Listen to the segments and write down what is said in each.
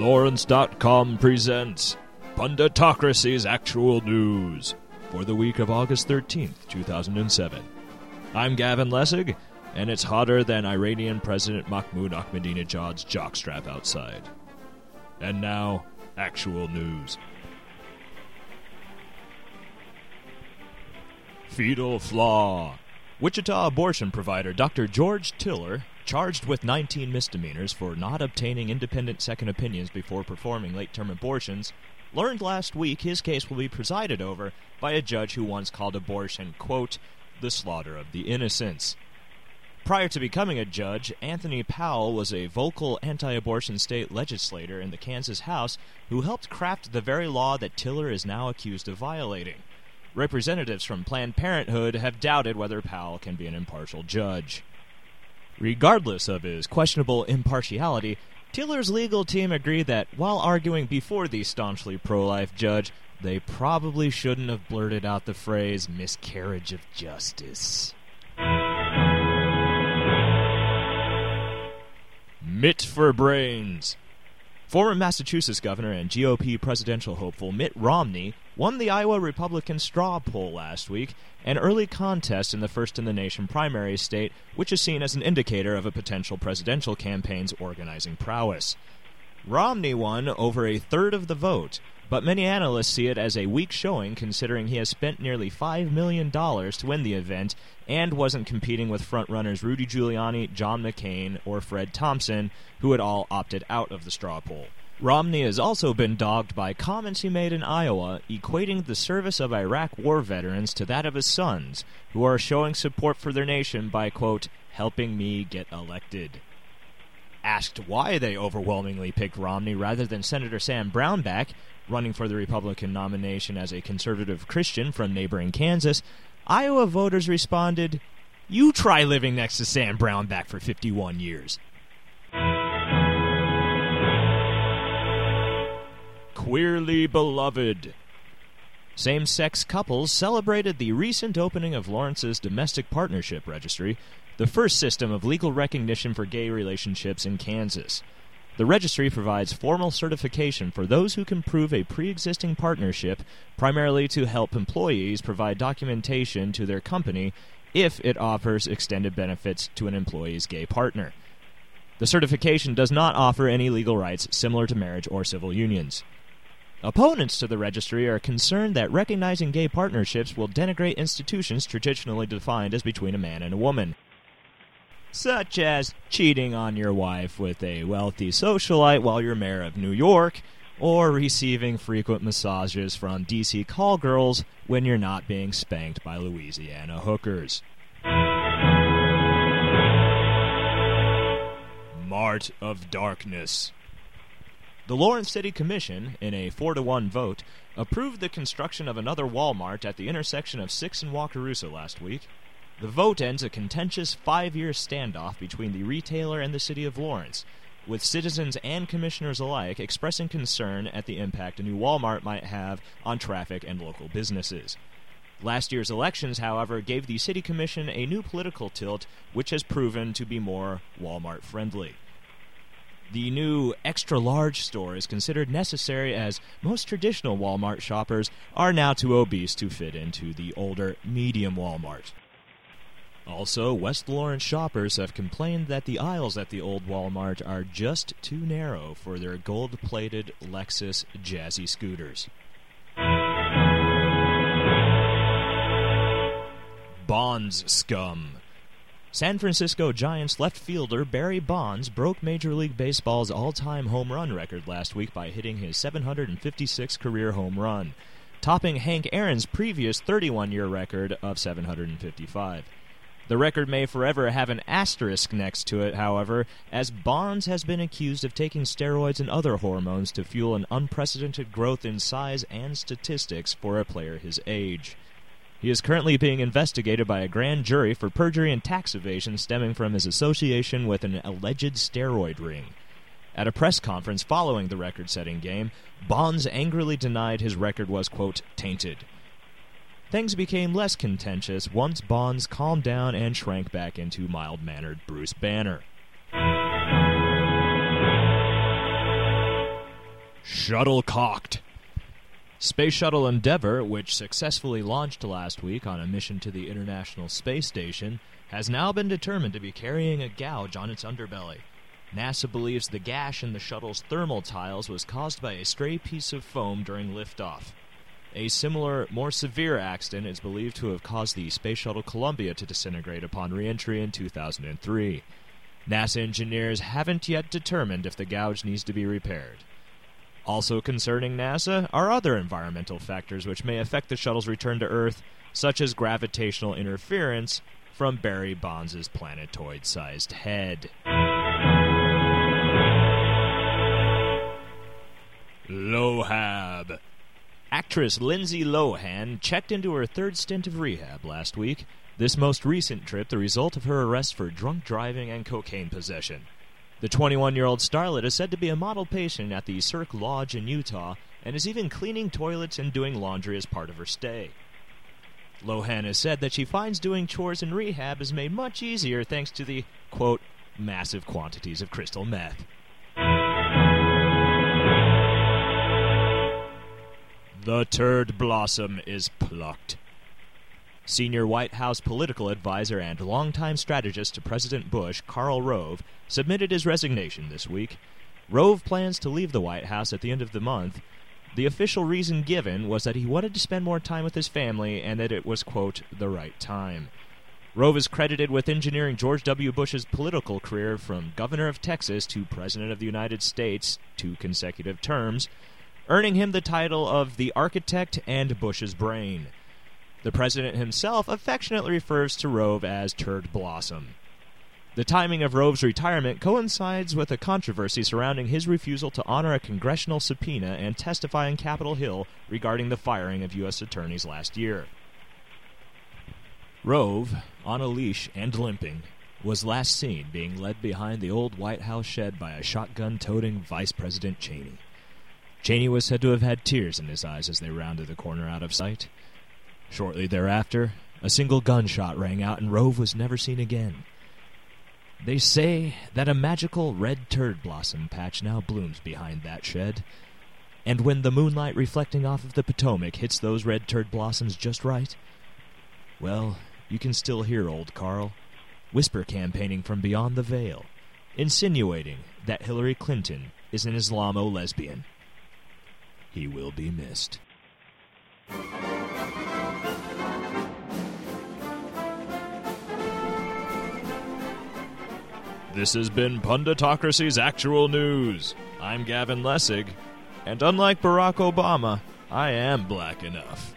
Lawrence.com presents Punditocracy's Actual News for the week of August 13th, 2007. I'm Gavin Lessig, and it's hotter than Iranian President Mahmoud Ahmadinejad's jockstrap outside. And now, actual news. Fetal flaw. Wichita abortion provider Dr. George Tiller, charged with 19 misdemeanors for not obtaining independent second opinions before performing late term abortions, learned last week his case will be presided over by a judge who once called abortion, quote, the slaughter of the innocents. Prior to becoming a judge, Anthony Powell was a vocal anti abortion state legislator in the Kansas House who helped craft the very law that Tiller is now accused of violating. Representatives from Planned Parenthood have doubted whether Powell can be an impartial judge. Regardless of his questionable impartiality, Tiller's legal team agreed that while arguing before the staunchly pro life judge, they probably shouldn't have blurted out the phrase miscarriage of justice. Mitt for brains. Former Massachusetts governor and GOP presidential hopeful Mitt Romney won the Iowa Republican straw poll last week, an early contest in the first in the nation primary state, which is seen as an indicator of a potential presidential campaign's organizing prowess. Romney won over a third of the vote, but many analysts see it as a weak showing considering he has spent nearly $5 million to win the event and wasn't competing with frontrunners Rudy Giuliani, John McCain, or Fred Thompson, who had all opted out of the straw poll. Romney has also been dogged by comments he made in Iowa equating the service of Iraq war veterans to that of his sons, who are showing support for their nation by, quote, helping me get elected. Asked why they overwhelmingly picked Romney rather than Senator Sam Brownback, running for the Republican nomination as a conservative Christian from neighboring Kansas, Iowa voters responded, You try living next to Sam Brownback for 51 years. Queerly Beloved. Same sex couples celebrated the recent opening of Lawrence's Domestic Partnership Registry, the first system of legal recognition for gay relationships in Kansas. The registry provides formal certification for those who can prove a pre existing partnership, primarily to help employees provide documentation to their company if it offers extended benefits to an employee's gay partner. The certification does not offer any legal rights similar to marriage or civil unions. Opponents to the registry are concerned that recognizing gay partnerships will denigrate institutions traditionally defined as between a man and a woman, such as cheating on your wife with a wealthy socialite while you're mayor of New York, or receiving frequent massages from DC call girls when you're not being spanked by Louisiana hookers. Mart of Darkness. The Lawrence City Commission, in a 4 to 1 vote, approved the construction of another Walmart at the intersection of 6 and Wakarusa last week. The vote ends a contentious five year standoff between the retailer and the city of Lawrence, with citizens and commissioners alike expressing concern at the impact a new Walmart might have on traffic and local businesses. Last year's elections, however, gave the City Commission a new political tilt, which has proven to be more Walmart friendly. The new extra large store is considered necessary as most traditional Walmart shoppers are now too obese to fit into the older medium Walmart. Also, West Lawrence shoppers have complained that the aisles at the old Walmart are just too narrow for their gold plated Lexus jazzy scooters. Bonds scum. San Francisco Giants left fielder Barry Bonds broke Major League Baseball's all time home run record last week by hitting his 756th career home run, topping Hank Aaron's previous 31 year record of 755. The record may forever have an asterisk next to it, however, as Bonds has been accused of taking steroids and other hormones to fuel an unprecedented growth in size and statistics for a player his age. He is currently being investigated by a grand jury for perjury and tax evasion stemming from his association with an alleged steroid ring. At a press conference following the record setting game, Bonds angrily denied his record was, quote, tainted. Things became less contentious once Bonds calmed down and shrank back into mild mannered Bruce Banner. Shuttlecocked. Space Shuttle Endeavour, which successfully launched last week on a mission to the International Space Station, has now been determined to be carrying a gouge on its underbelly. NASA believes the gash in the shuttle's thermal tiles was caused by a stray piece of foam during liftoff. A similar, more severe accident is believed to have caused the Space Shuttle Columbia to disintegrate upon reentry in 2003. NASA engineers haven't yet determined if the gouge needs to be repaired. Also concerning NASA are other environmental factors which may affect the shuttle's return to Earth, such as gravitational interference from Barry Bonds' planetoid sized head. Lohab. Actress Lindsay Lohan checked into her third stint of rehab last week, this most recent trip the result of her arrest for drunk driving and cocaine possession. The 21 year old starlet is said to be a model patient at the Cirque Lodge in Utah and is even cleaning toilets and doing laundry as part of her stay. Lohan has said that she finds doing chores in rehab is made much easier thanks to the, quote, massive quantities of crystal meth. The turd blossom is plucked. Senior White House political advisor and longtime strategist to President Bush, Karl Rove, submitted his resignation this week. Rove plans to leave the White House at the end of the month. The official reason given was that he wanted to spend more time with his family and that it was, quote, the right time. Rove is credited with engineering George W. Bush's political career from governor of Texas to president of the United States, two consecutive terms, earning him the title of the architect and Bush's brain. The president himself affectionately refers to Rove as Turd Blossom. The timing of Rove's retirement coincides with a controversy surrounding his refusal to honor a congressional subpoena and testify on Capitol Hill regarding the firing of U.S. attorneys last year. Rove, on a leash and limping, was last seen being led behind the old White House shed by a shotgun toting Vice President Cheney. Cheney was said to have had tears in his eyes as they rounded the corner out of sight. Shortly thereafter, a single gunshot rang out and Rove was never seen again. They say that a magical red turd blossom patch now blooms behind that shed, and when the moonlight reflecting off of the Potomac hits those red turd blossoms just right, well, you can still hear old Karl whisper campaigning from beyond the veil, insinuating that Hillary Clinton is an Islamo lesbian. He will be missed. This has been Punditocracy's Actual News. I'm Gavin Lessig, and unlike Barack Obama, I am black enough.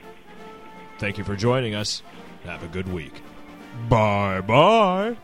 Thank you for joining us. Have a good week. Bye bye.